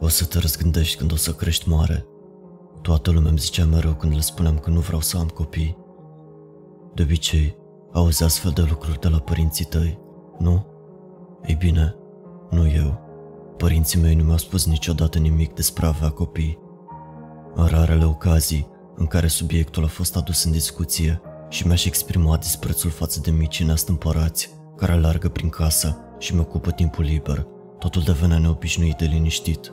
O să te răzgândești când o să crești mare. Toată lumea îmi zicea mereu când le spuneam că nu vreau să am copii. De obicei, auzi astfel de lucruri de la părinții tăi, nu? Ei bine, nu eu. Părinții mei nu mi-au spus niciodată nimic despre a avea copii. În rarele ocazii în care subiectul a fost adus în discuție și mi-aș exprima disprețul față de micii neastâmpărați care alargă prin casă și mi ocupă timpul liber, totul devenea neobișnuit de liniștit.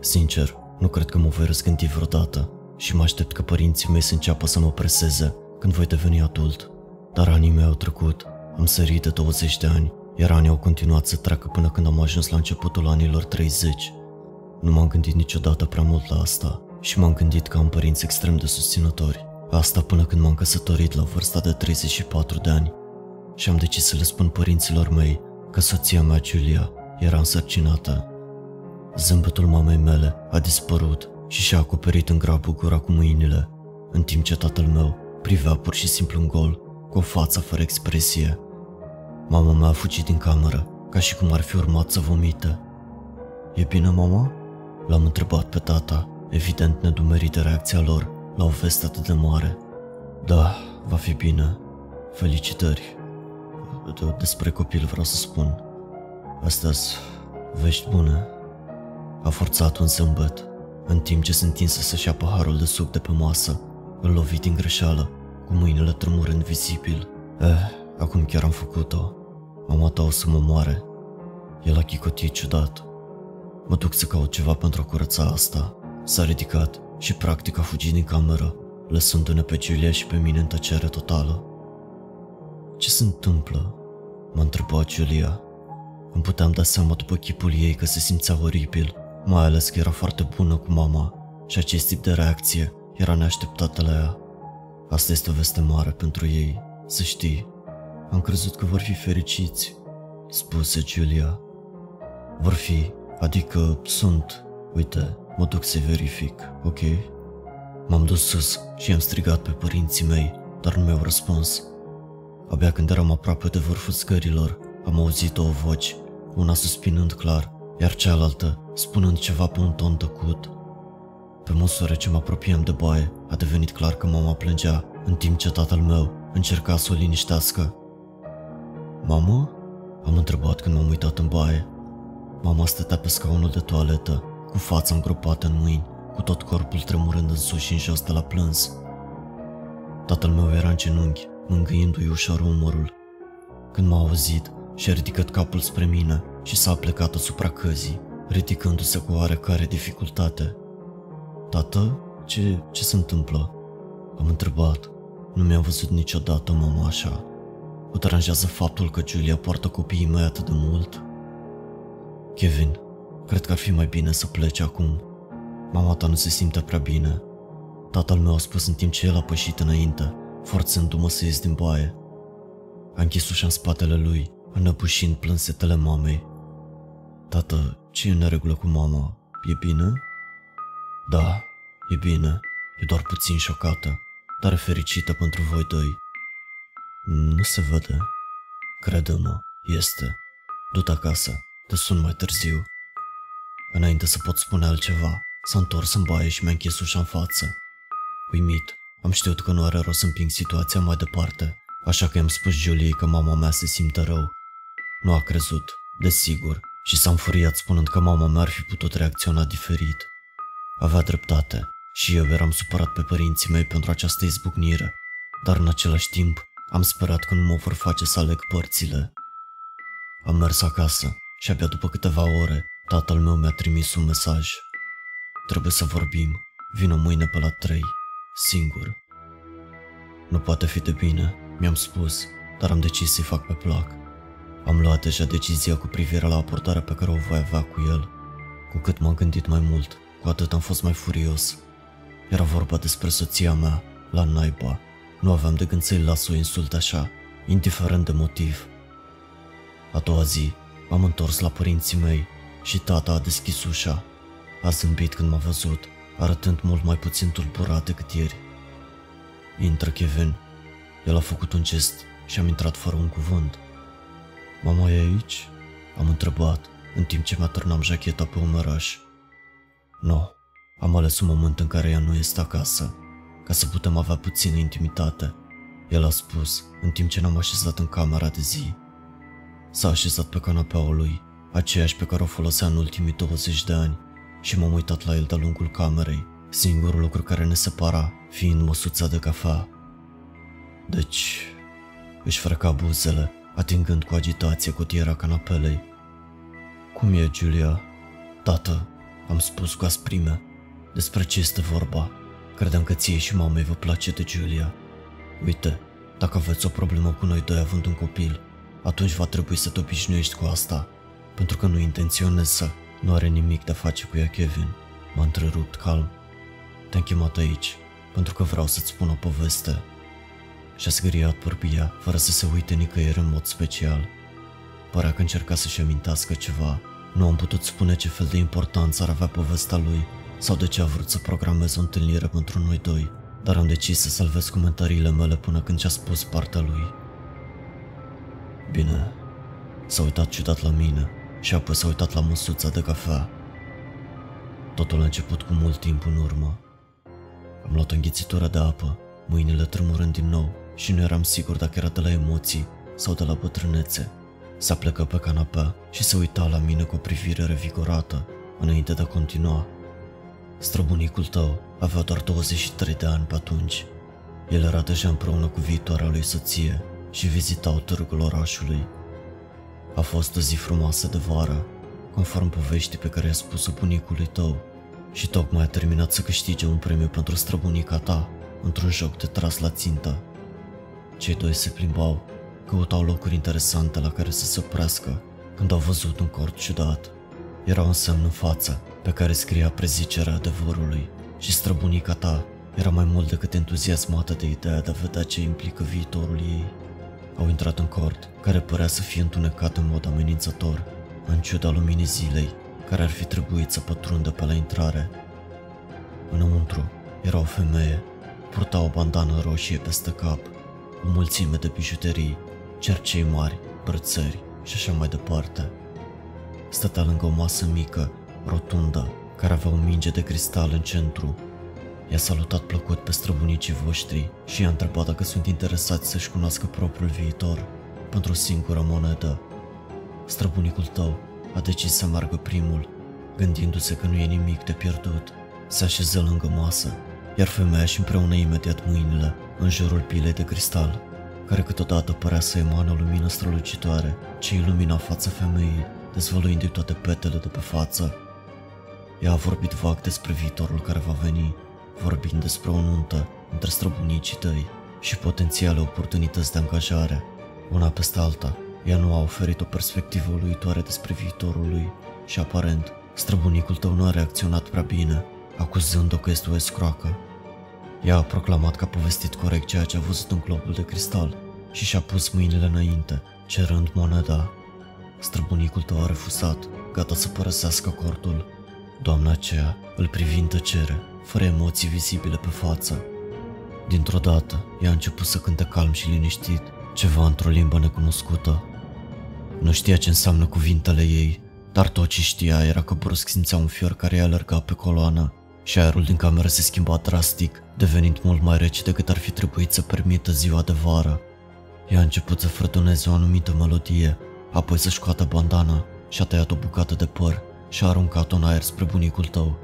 Sincer, nu cred că mă voi răzgândi vreodată și mă aștept că părinții mei să înceapă să mă preseze când voi deveni adult. Dar anii mei au trecut, am sărit de 20 de ani, iar anii au continuat să treacă până când am ajuns la începutul anilor 30. Nu m-am gândit niciodată prea mult la asta și m-am gândit că am părinți extrem de susținători. Asta până când m-am căsătorit la vârsta de 34 de ani și am decis să le spun părinților mei că soția mea, Julia, era însărcinată. Zâmbetul mamei mele a dispărut și și-a acoperit în grabă gura cu mâinile, în timp ce tatăl meu privea pur și simplu în gol, cu o față fără expresie. Mama mea a fugit din cameră, ca și cum ar fi urmat să vomite. E bine, mama?" L-am întrebat pe tata, evident nedumerit de reacția lor la o veste atât de mare. Da, va fi bine. Felicitări. Despre copil vreau să spun. astea vești bune. A forțat un zâmbet, în timp ce se întinse să-și ia paharul de suc de pe masă, îl lovi din greșeală, cu mâinile tremurând vizibil. Eh, acum chiar am făcut-o. Mama ta o să mă moare. El a chicotit ciudat. Mă duc să caut ceva pentru a curăța asta. S-a ridicat și practic a fugit din cameră, lăsându-ne pe Julia și pe mine în tăcere totală. Ce se întâmplă? M-a întrebat Julia. Îmi puteam da seama după chipul ei că se simțea oribil, mai ales că era foarte bună cu mama și acest tip de reacție era neașteptată la ea. Asta este o veste mare pentru ei, să știi. Am crezut că vor fi fericiți, spuse Julia. Vor fi, adică sunt, uite, mă duc să verific, ok? M-am dus sus și am strigat pe părinții mei, dar nu mi-au răspuns. Abia când eram aproape de vârful scărilor, am auzit o voce, una suspinând clar, iar cealaltă spunând ceva pe un ton tăcut. Pe măsură ce mă apropiam de baie, a devenit clar că mama plângea, în timp ce tatăl meu încerca să o liniștească. Mamă? Am întrebat când m-am uitat în baie. Mama stătea pe scaunul de toaletă, cu fața îngropată în mâini, cu tot corpul tremurând în sus și în jos de la plâns. Tatăl meu era în genunchi, mângâindu-i ușor umărul. Când m-a auzit, și-a ridicat capul spre mine și s-a plecat asupra căzii, ridicându-se cu oarecare dificultate. Tată, ce, ce se întâmplă? Am întrebat. Nu mi-am văzut niciodată mama așa. O deranjează faptul că Julia poartă copiii mei atât de mult? Kevin, cred că ar fi mai bine să pleci acum. Mama ta nu se simte prea bine. Tatăl meu a spus în timp ce el a pășit înainte, forțându-mă să ies din baie. A închis ușa în spatele lui, înăbușind plânsetele mamei. Tată, ce e în regulă cu mama? E bine? Da, e bine. E doar puțin șocată, dar e fericită pentru voi doi. Nu se vede. Crede-mă, este. Du-te acasă, te sun mai târziu. Înainte să pot spune altceva, s-a întors în baie și mi-a închis ușa în față. Uimit, am știut că nu are rost să împing situația mai departe, așa că i-am spus Julie că mama mea se simte rău. Nu a crezut, desigur, și s-a înfuriat spunând că mama mea ar fi putut reacționa diferit. Avea dreptate și eu eram supărat pe părinții mei pentru această izbucnire, dar în același timp am sperat că nu mă vor face să aleg părțile. Am mers acasă și abia după câteva ore, tatăl meu mi-a trimis un mesaj. Trebuie să vorbim, vină mâine pe la trei, singur. Nu poate fi de bine, mi-am spus, dar am decis să-i fac pe plac. Am luat deja decizia cu privire la aportarea pe care o voi avea cu el. Cu cât m-am gândit mai mult, cu atât am fost mai furios. Era vorba despre soția mea, la naiba. Nu aveam de gând să-i las o insulte așa, indiferent de motiv. A doua zi, am întors la părinții mei și tata a deschis ușa. A zâmbit când m-a văzut, arătând mult mai puțin tulburat decât ieri. Intră, Kevin. El a făcut un gest și am intrat fără un cuvânt. Mama e aici? Am întrebat, în timp ce mi-atârnam jacheta pe umeraș. Nu, am ales un moment în care ea nu este acasă, ca să putem avea puțină intimitate. El a spus, în timp ce ne-am așezat în camera de zi. S-a așezat pe canapeaua lui, aceeași pe care o folosea în ultimii 20 de ani, și m-am uitat la el de-a lungul camerei, singurul lucru care ne separa fiind măsuța de cafea. Deci, își freca buzele, atingând cu agitație cutiera canapelei. Cum e, Julia? Tată, am spus cu asprime. Despre ce este vorba? Credeam că ție și mamei vă place de Julia. Uite, dacă aveți o problemă cu noi doi având un copil, atunci va trebui să te obișnuiești cu asta, pentru că nu intenționez să. Nu are nimic de a face cu ea, Kevin. M-a întrerupt calm. Te-am chemat aici, pentru că vreau să-ți spun o poveste. Și-a zgâriat părbia, fără să se uite nicăieri în mod special. Părea că încerca să-și amintească ceva. Nu am putut spune ce fel de importanță ar avea povestea lui sau de ce a vrut să programeze o întâlnire pentru noi doi, dar am decis să salvez comentariile mele până când ce-a spus partea lui. Bine, s-a uitat ciudat la mine și apoi s-a uitat la măsuța de cafea. Totul a început cu mult timp în urmă. Am luat o înghițitură de apă, mâinile tremurând din nou și nu eram sigur dacă era de la emoții sau de la bătrânețe. S-a plecat pe canapea și se uita la mine cu o privire revigorată, înainte de a continua. Străbunicul tău avea doar 23 de ani pe atunci. El era deja împreună cu viitoarea lui soție și vizitau târgul orașului. A fost o zi frumoasă de vară, conform poveștii pe care i-a spus-o bunicului tău și tocmai a terminat să câștige un premiu pentru străbunica ta într-un joc de tras la țintă. Cei doi se plimbau, căutau locuri interesante la care să se oprească când au văzut un cort ciudat. Era un semn în față pe care scria prezicerea adevărului și străbunica ta era mai mult decât entuziasmată de ideea de a vedea ce implică viitorul ei. Au intrat în cort, care părea să fie întunecat în mod amenințător, în ciuda luminii zilei, care ar fi trebuit să pătrundă pe la intrare. Înăuntru era o femeie, purta o bandană roșie peste cap, o mulțime de bijuterii, cercei mari, brățări și așa mai departe. Stătea lângă o masă mică, rotundă, care avea o minge de cristal în centru. I-a salutat plăcut pe străbunicii voștri și i-a întrebat dacă sunt interesați să-și cunoască propriul viitor pentru o singură monedă. Străbunicul tău a decis să meargă primul, gândindu-se că nu e nimic de pierdut. Se așeză lângă masă, iar femeia și împreună imediat mâinile în jurul pilei de cristal, care câteodată părea să emană o lumină strălucitoare ce ilumina fața femeii, dezvăluindu-i toate petele de pe față. Ea a vorbit vag despre viitorul care va veni, vorbind despre o nuntă între străbunicii tăi și potențiale oportunități de angajare. Una peste alta, ea nu a oferit o perspectivă uluitoare despre viitorul lui și aparent, străbunicul tău nu a reacționat prea bine, acuzând-o că este o escroacă. Ea a proclamat că a povestit corect ceea ce a văzut în globul de cristal și și-a pus mâinile înainte, cerând moneda. Străbunicul tău a refuzat, gata să părăsească cortul. Doamna aceea îl privi în tăcere, fără emoții vizibile pe față. Dintr-o dată, ea a început să cânte calm și liniștit, ceva într-o limbă necunoscută. Nu știa ce înseamnă cuvintele ei, dar tot ce știa era că brusc simțea un fior care i-a alergat pe coloană și aerul din cameră se schimba drastic, devenind mult mai rece decât ar fi trebuit să permită ziua de vară. Ea a început să frătuneze o anumită melodie, apoi să-și scoată bandana și a tăiat o bucată de păr și a aruncat-o în aer spre bunicul tău.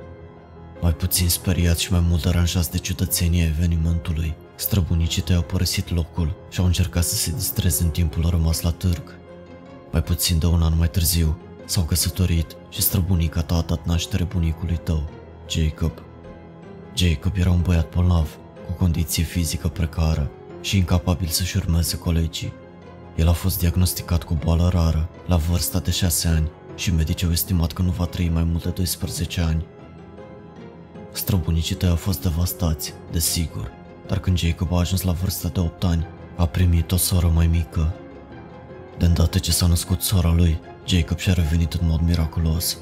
Mai puțin speriat și mai mult deranjați de ciudățenia evenimentului, străbunicii tăi au părăsit locul și au încercat să se distreze în timpul rămas la târg. Mai puțin de un an mai târziu, s-au căsătorit și străbunica ta a dat naștere bunicului tău, Jacob. Jacob era un băiat bolnav, cu condiție fizică precară și incapabil să-și urmeze colegii. El a fost diagnosticat cu boală rară, la vârsta de 6 ani, și medicii au estimat că nu va trăi mai mult de 12 ani. Străbunicii tăi au fost devastați, desigur, dar când Jacob a ajuns la vârsta de 8 ani, a primit o soră mai mică. De îndată ce s-a născut sora lui, Jacob și-a revenit în mod miraculos.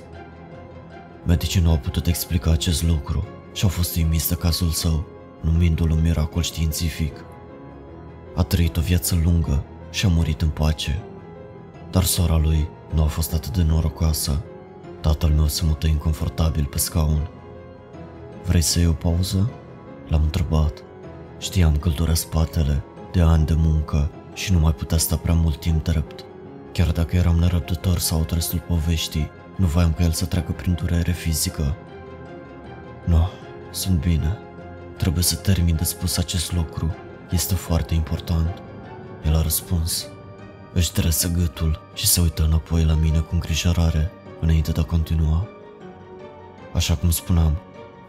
Medicii nu au putut explica acest lucru și au fost uimiți de cazul său, numindu-l un miracol științific. A trăit o viață lungă și a murit în pace. Dar sora lui nu a fost atât de norocoasă. Tatăl meu se mută inconfortabil pe scaun Vrei să iei o pauză? L-am întrebat. Știam că îl durea spatele, de ani de muncă și nu mai putea sta prea mult timp drept. Chiar dacă eram nerăbdător să aud restul poveștii, nu voiam ca el să treacă prin durere fizică. Nu, sunt bine. Trebuie să termin de spus acest lucru. Este foarte important. El a răspuns. Își dresă gâtul și se uită înapoi la mine cu îngrijorare înainte de a continua. Așa cum spuneam,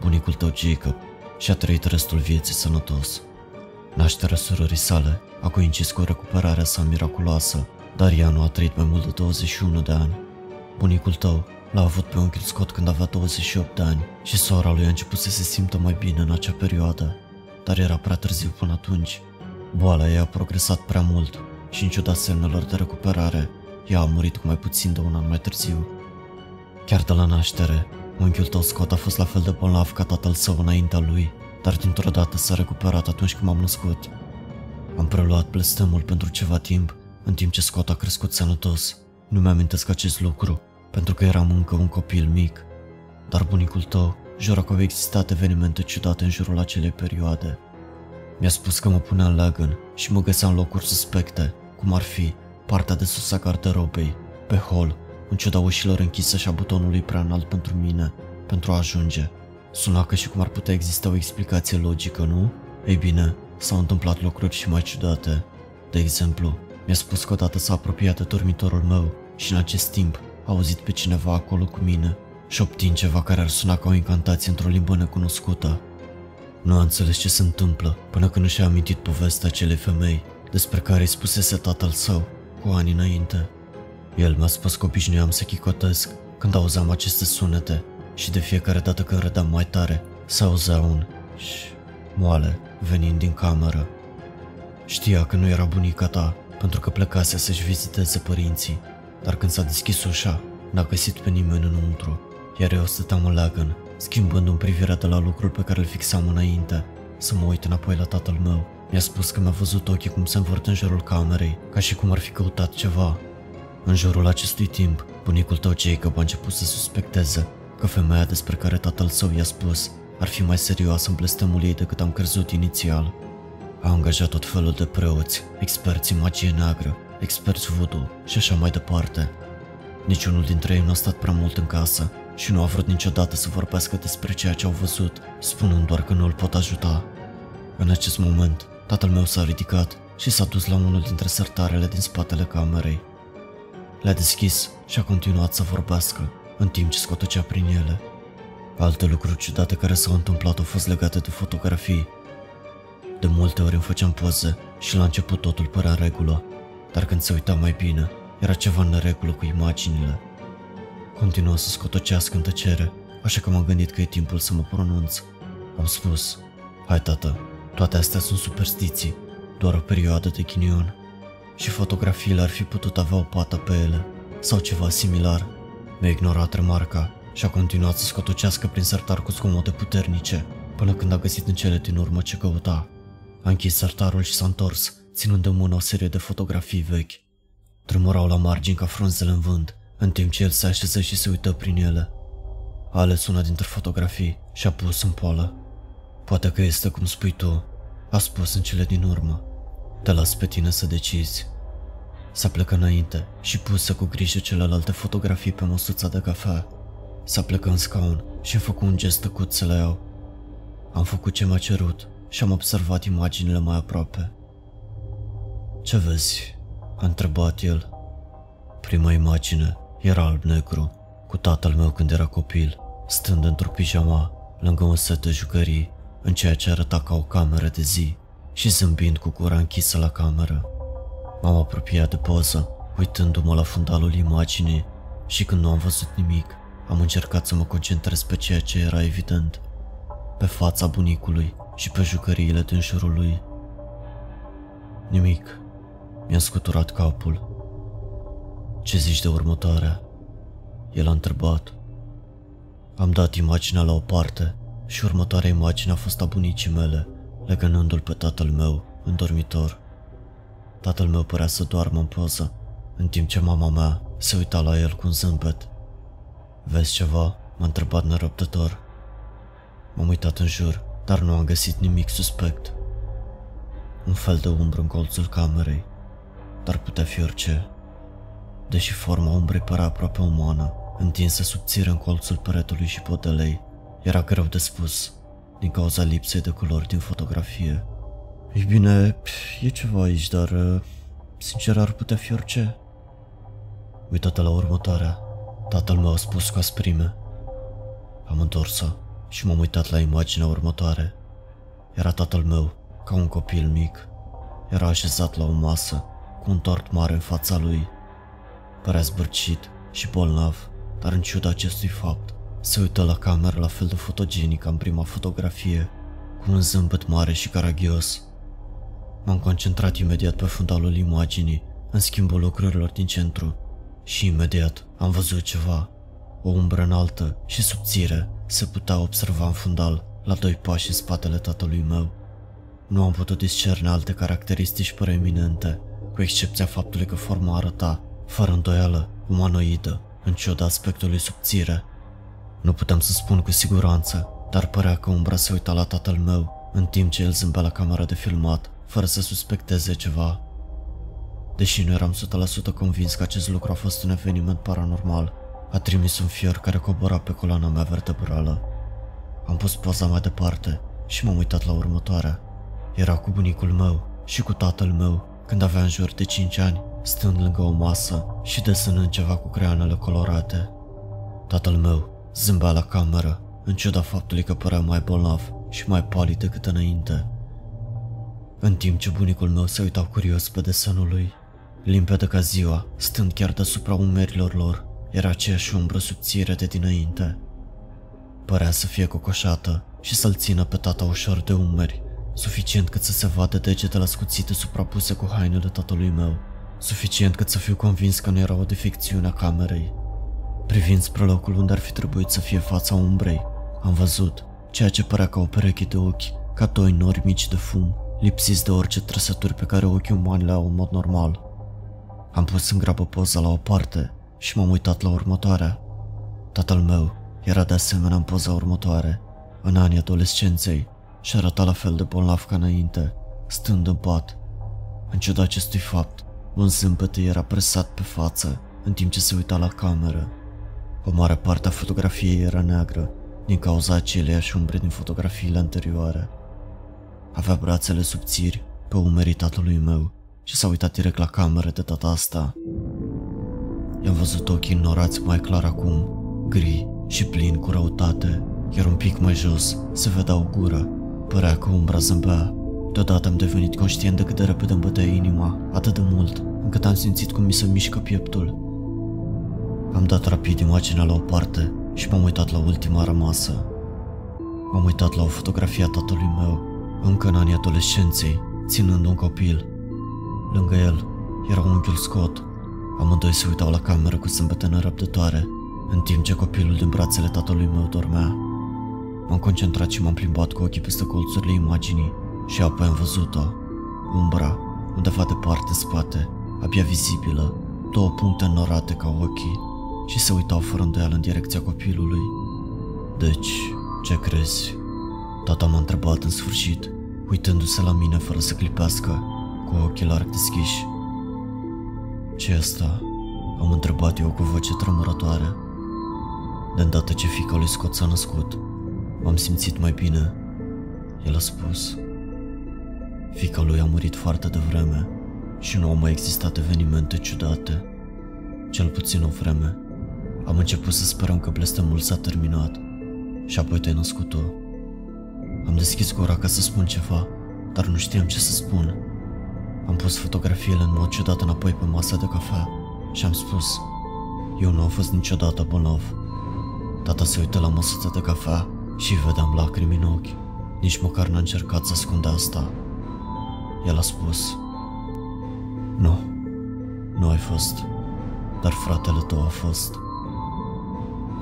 bunicul tău Jacob și-a trăit restul vieții sănătos. Nașterea surorii sale a coincis cu recuperarea sa miraculoasă, dar ea nu a trăit mai mult de 21 de ani. Bunicul tău l-a avut pe unchiul Scott când avea 28 de ani și sora lui a început să se simtă mai bine în acea perioadă, dar era prea târziu până atunci. Boala ei a progresat prea mult și în ciuda semnelor de recuperare, ea a murit cu mai puțin de un an mai târziu. Chiar de la naștere, unchiul tău Scott a fost la fel de bolnav ca tatăl său înaintea lui, dar dintr-o dată s-a recuperat atunci când m-am născut. Am preluat blestemul pentru ceva timp, în timp ce Scott a crescut sănătos. Nu mi-amintesc acest lucru, pentru că eram încă un copil mic. Dar bunicul tău jură că au existat evenimente ciudate în jurul acelei perioade. Mi-a spus că mă punea în leagăn și mă găsea în locuri suspecte, cum ar fi partea de sus a garderobei, pe hol, în ciuda ușilor închise și a butonului prea înalt pentru mine, pentru a ajunge. Suna ca și cum ar putea exista o explicație logică, nu? Ei bine, s-au întâmplat lucruri și mai ciudate. De exemplu, mi-a spus că odată s-a apropiat de dormitorul meu și în acest timp a auzit pe cineva acolo cu mine, șoptind ceva care ar suna ca o incantație într-o limbă necunoscută. Nu a înțeles ce se întâmplă până când și-a amintit povestea acelei femei despre care îi spusese tatăl său cu ani înainte. El mi-a spus că obișnuiam să chicotesc când auzeam aceste sunete și de fiecare dată când râdeam mai tare, se auzea un șșș moale venind din cameră. Știa că nu era bunica ta pentru că plecase să-și viziteze părinții, dar când s-a deschis ușa, n-a găsit pe nimeni înăuntru, iar eu stăteam în leagăn, schimbându-mi privirea de la lucrul pe care îl fixam înainte, să mă uit înapoi la tatăl meu. Mi-a spus că mi-a văzut ochii cum se învârt în jurul camerei, ca și cum ar fi căutat ceva. În jurul acestui timp, bunicul tău Jacob a început să suspecteze că femeia despre care tatăl său i-a spus ar fi mai serioasă în blestemul ei decât am crezut inițial. A angajat tot felul de preoți, experți în magie neagră, experți voodoo și așa mai departe. Niciunul dintre ei nu a stat prea mult în casă și nu a vrut niciodată să vorbească despre ceea ce au văzut, spunând doar că nu îl pot ajuta. În acest moment, tatăl meu s-a ridicat și s-a dus la unul dintre sertarele din spatele camerei. Le-a deschis și a continuat să vorbească, în timp ce scotocea prin ele. Alte lucruri ciudate care s-au întâmplat au fost legate de fotografii. De multe ori îmi făceam poze și la început totul părea în regulă, dar când se uita mai bine, era ceva în neregulă cu imaginile. Continua să scotocească în tăcere, așa că m-am gândit că e timpul să mă pronunț. Am spus, hai tată, toate astea sunt superstiții, doar o perioadă de ghinion. Și fotografiile ar fi putut avea o pată pe ele, sau ceva similar. Mi-a ignorat remarca și a continuat să scotocească prin sertar cu scomote puternice, până când a găsit în cele din urmă ce căuta. A închis sertarul și s-a întors, ținând în mână o serie de fotografii vechi. Tremurau la margini ca frunzele în vânt, în timp ce el se așeză și se uită prin ele. A ales una dintre fotografii și a pus în poală. Poate că este cum spui tu, a spus în cele din urmă. Te las pe tine să decizi. S-a plecat înainte și pusă cu grijă celelalte fotografii pe măsuța de cafea. S-a plecat în scaun și a făcut un gest tăcut să le iau. Am făcut ce m-a cerut și am observat imaginile mai aproape. Ce vezi? A întrebat el. Prima imagine era alb-negru, cu tatăl meu când era copil, stând într-o pijama, lângă un set de jucării, în ceea ce arăta ca o cameră de zi și zâmbind cu gura închisă la cameră. M-am apropiat de poză, uitându-mă la fundalul imaginii și când nu am văzut nimic, am încercat să mă concentrez pe ceea ce era evident, pe fața bunicului și pe jucăriile din jurul lui. Nimic. Mi-a scuturat capul. Ce zici de următoarea? El a întrebat. Am dat imaginea la o parte și următoarea imagine a fost a bunicii mele, legănându-l pe tatăl meu în dormitor. Tatăl meu părea să doarmă în poză, în timp ce mama mea se uita la el cu un zâmbet. Vezi ceva? M-a întrebat nerăbdător. M-am uitat în jur, dar nu am găsit nimic suspect. Un fel de umbră în colțul camerei, dar putea fi orice. Deși forma umbrei părea aproape umană, întinsă subțire în colțul peretului și podelei, era greu de spus, din cauza lipsei de culori din fotografie. Ei bine, e ceva aici, dar uh, sincer ar putea fi orice. Uitată la următoarea, tatăl meu a spus cu asprime. Am întors-o și m-am uitat la imaginea următoare. Era tatăl meu, ca un copil mic. Era așezat la o masă, cu un tort mare în fața lui. Părea zbârcit și bolnav, dar în ciuda acestui fapt, se uită la cameră la fel de fotogenic ca în prima fotografie, cu un zâmbet mare și caragios. M-am concentrat imediat pe fundalul imaginii, în schimbul lucrurilor din centru, și imediat am văzut ceva. O umbră înaltă și subțire se putea observa în fundal, la doi pași în spatele tatălui meu. Nu am putut discerne alte caracteristici preeminente, cu excepția faptului că forma arăta, fără îndoială, umanoidă, în ciuda aspectului subțire. Nu puteam să spun cu siguranță, dar părea că umbra se uita la tatăl meu, în timp ce el zâmbea la camera de filmat, fără să suspecteze ceva. Deși nu eram 100% convins că acest lucru a fost un eveniment paranormal, a trimis un fior care cobora pe coloana mea vertebrală. Am pus poza mai departe și m-am uitat la următoarea. Era cu bunicul meu și cu tatăl meu, când avea în jur de 5 ani, stând lângă o masă și desenând ceva cu creanele colorate. Tatăl meu zâmbea la cameră, în ciuda faptului că părea mai bolnav și mai palid decât înainte. În timp ce bunicul meu se uita curios pe desenul lui, limpede ca ziua, stând chiar deasupra umerilor lor, era aceeași umbră subțire de dinainte. Părea să fie cocoșată și să-l țină pe tata ușor de umeri, suficient cât să se vadă degetele ascuțite suprapuse cu hainele tatălui meu, suficient cât să fiu convins că nu era o defecțiune a camerei. Privind spre locul unde ar fi trebuit să fie fața umbrei, am văzut ceea ce părea ca o pereche de ochi, ca doi nori mici de fum, lipsiți de orice trăsături pe care ochii umani le au în mod normal. Am pus în grabă poza la o parte și m-am uitat la următoarea. Tatăl meu era de asemenea în poza următoare, în anii adolescenței, și arăta la fel de bolnav ca înainte, stând în pat. În ciuda acestui fapt, un zâmbet era presat pe față, în timp ce se uita la cameră. O mare parte a fotografiei era neagră, din cauza aceleiași umbre din fotografiile anterioare. Avea brațele subțiri pe umerii tatălui meu și s-a uitat direct la cameră de data asta. I-am văzut ochii înnorați mai clar acum, gri și plini cu răutate, iar un pic mai jos se vedea o gură. Părea că umbra zâmbea. Deodată am devenit conștient de cât de repede îmi bătea inima, atât de mult, încât am simțit cum mi se mișcă pieptul. Am dat rapid imaginea la o parte și m-am uitat la ultima rămasă. M-am uitat la o fotografie a tatălui meu, încă în anii adolescenței, ținând un copil. Lângă el era unchiul Scott. Amândoi se uitau la cameră cu zâmbete nerăbdătoare, în timp ce copilul din brațele tatălui meu dormea. M-am concentrat și m-am plimbat cu ochii peste colțurile imaginii și apoi am văzut-o. Umbra, undeva departe în spate, abia vizibilă, două puncte înnorate ca ochii și se uitau fără îndoială în direcția copilului. Deci, ce crezi? Tata m-a întrebat în sfârșit, uitându-se la mine fără să clipească, cu ochii larg deschiși. Ce asta? Am întrebat eu cu voce tremurătoare. De îndată ce fica lui Scott s-a născut, m-am simțit mai bine. El a spus. Fica lui a murit foarte devreme și nu au mai existat evenimente ciudate. Cel puțin o vreme. Am început să sperăm că blestemul s-a terminat și apoi te-ai născut tu. Am deschis gura ca să spun ceva, dar nu știam ce să spun. Am pus fotografiile în mod ciudat înapoi pe masa de cafea și am spus Eu nu am fost niciodată bolnav. Tata se uită la măsuța de cafea și vedeam lacrimi în ochi. Nici măcar n-a încercat să ascunde asta. El a spus Nu, nu ai fost, dar fratele tău a fost.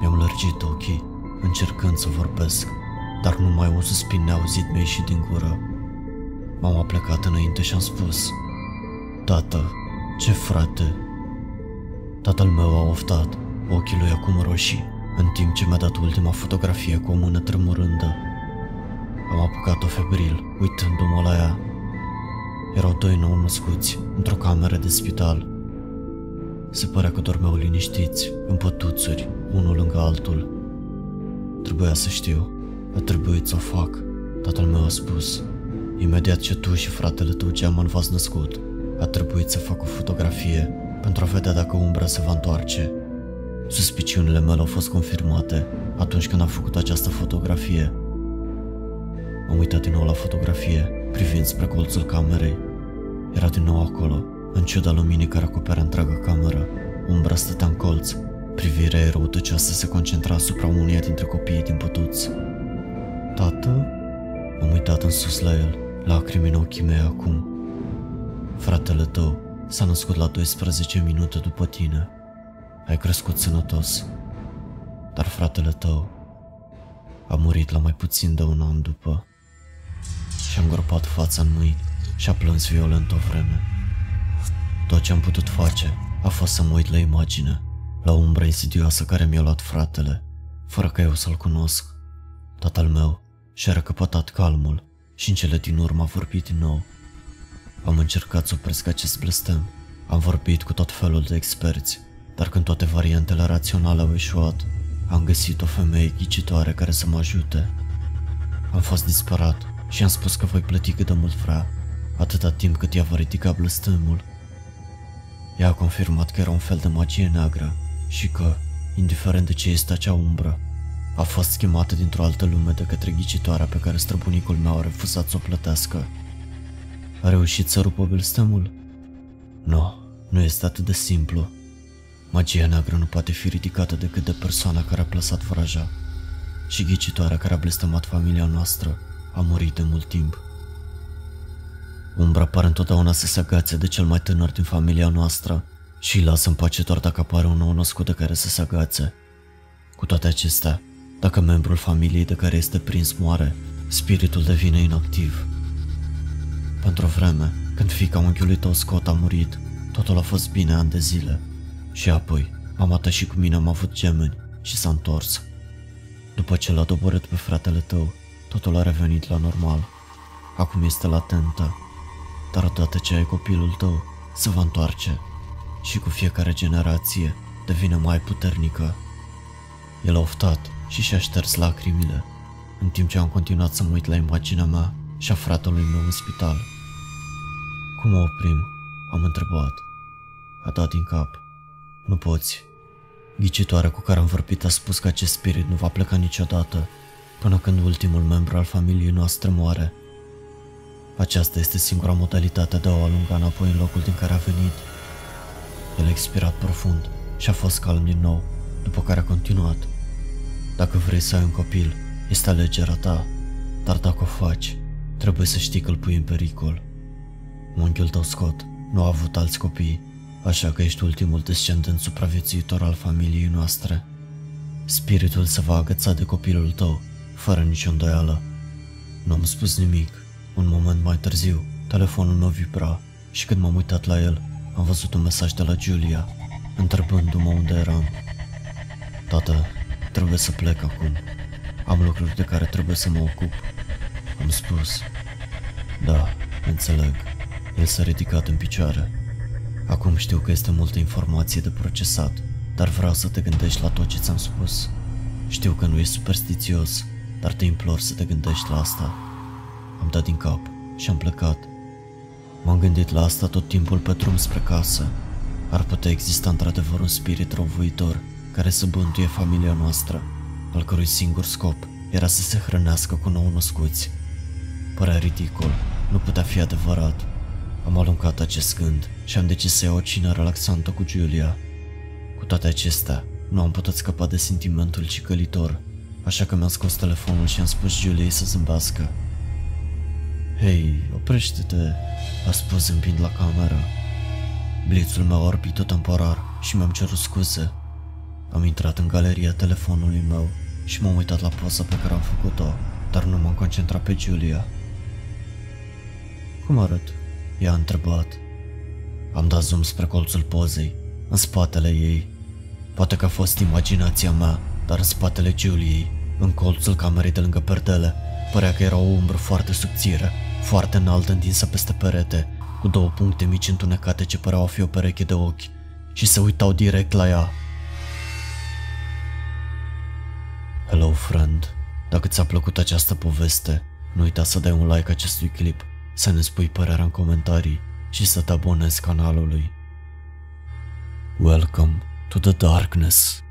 Mi-am lărgit ochii, încercând să vorbesc, dar numai un suspin neauzit mi-a ieșit din gură. M-am aplecat înainte și am spus Tată, ce frate? Tatăl meu a oftat, ochii lui acum roșii, în timp ce mi-a dat ultima fotografie cu o mână tremurândă. Am apucat-o febril, uitându-mă la ea. Erau doi nou născuți, într-o cameră de spital. Se părea că dormeau liniștiți, în pătuțuri, unul lângă altul. Trebuia să știu, a trebuit să o fac. Tatăl meu a spus, imediat ce tu și fratele tău Geaman v-ați născut, a trebuit să fac o fotografie pentru a vedea dacă umbra se va întoarce. Suspiciunile mele au fost confirmate atunci când am făcut această fotografie. Am uitat din nou la fotografie, privind spre colțul camerei. Era din nou acolo, în ciuda luminii care acoperea întreaga cameră. Umbra stătea în colț. Privirea ei răutăcioasă se concentra asupra unuia dintre copiii din pătuți. Tată? Am uitat în sus la el, lacrimi în ochii mei acum. Fratele tău s-a născut la 12 minute după tine. Ai crescut sănătos. Dar fratele tău a murit la mai puțin de un an după. Și-a îngropat fața în mâini și a plâns violent o vreme. Tot ce am putut face a fost să mă uit la imagine, la umbra insidioasă care mi-a luat fratele, fără ca eu să-l cunosc. Tatăl meu și-a recăpătat calmul și în cele din urmă a vorbit din nou. Am încercat să opresc acest blestem. Am vorbit cu tot felul de experți, dar când toate variantele raționale au eșuat, am găsit o femeie ghicitoare care să mă ajute. Am fost disperat și am spus că voi plăti cât de mult vrea, atâta timp cât ea va ridica blestemul. Ea a confirmat că era un fel de magie neagră și că, indiferent de ce este acea umbră, a fost schimată dintr-o altă lume de către ghicitoarea pe care străbunicul meu a refuzat să o plătească. A reușit să rupă blestemul? Nu, nu este atât de simplu. Magia neagră nu poate fi ridicată decât de persoana care a plasat vraja. Și ghicitoarea care a blestemat familia noastră a murit de mult timp. Umbra pare întotdeauna să se agațe de cel mai tânăr din familia noastră și îi lasă în pace doar dacă apare un nou născut de care să se agațe. Cu toate acestea, dacă membrul familiei de care este prins moare, spiritul devine inactiv. Pentru o vreme, când fica unchiului tău Scott a murit, totul a fost bine ani de zile. Și apoi, mama ta și cu mine am avut gemeni și s-a întors. După ce l-a doborât pe fratele tău, totul a revenit la normal. Acum este latentă, dar odată ce ai copilul tău, se va întoarce și cu fiecare generație devine mai puternică. El a oftat și și-a șters lacrimile, în timp ce am continuat să mă uit la imaginea mea și a fratelui meu în spital. Cum o oprim? Am întrebat. A dat din cap. Nu poți. Ghicitoarea cu care am vorbit a spus că acest spirit nu va pleca niciodată, până când ultimul membru al familiei noastre moare. Aceasta este singura modalitate de a o alunga înapoi în locul din care a venit. El a expirat profund și a fost calm din nou, după care a continuat. Dacă vrei să ai un copil, este alegerea ta, dar dacă o faci, trebuie să știi că îl pui în pericol. Unchiul tău Scott nu a avut alți copii, așa că ești ultimul descendent supraviețuitor al familiei noastre. Spiritul se va agăța de copilul tău, fără nicio îndoială. Nu am spus nimic. Un moment mai târziu, telefonul meu vibra și când m-am uitat la el, am văzut un mesaj de la Julia, întrebându-mă unde eram. Tată, trebuie să plec acum. Am lucruri de care trebuie să mă ocup. Am spus. Da, înțeleg. El s-a ridicat în picioare. Acum știu că este multă informație de procesat, dar vreau să te gândești la tot ce ți-am spus. Știu că nu ești superstițios, dar te implor să te gândești la asta. Am dat din cap și am plecat. M-am gândit la asta tot timpul pe drum spre casă. Ar putea exista într-adevăr un spirit răuvuitor care să bântuie familia noastră, al cărui singur scop era să se hrănească cu nou născuți. Părea ridicol, nu putea fi adevărat. Am aluncat acest gând și am decis să iau o cină relaxantă cu Julia. Cu toate acestea, nu am putut scăpa de sentimentul cicălitor, așa că mi-am scos telefonul și am spus Juliei să zâmbească. Hei, oprește-te, a spus zâmbind la cameră. Blițul meu a orbit temporar și mi-am cerut scuze. Am intrat în galeria telefonului meu și m-am uitat la poza pe care am făcut-o, dar nu m-am concentrat pe Julia. Cum arăt? I-a întrebat. Am dat zoom spre colțul pozei, în spatele ei. Poate că a fost imaginația mea, dar în spatele Juliei, în colțul camerei de lângă perdele, Părea că era o umbră foarte subțire, foarte înaltă întinsă peste perete, cu două puncte mici întunecate ce păreau a fi o pereche de ochi și se uitau direct la ea. Hello, friend. Dacă ți-a plăcut această poveste, nu uita să dai un like acestui clip, să ne spui părerea în comentarii și să te abonezi canalului. Welcome to the darkness.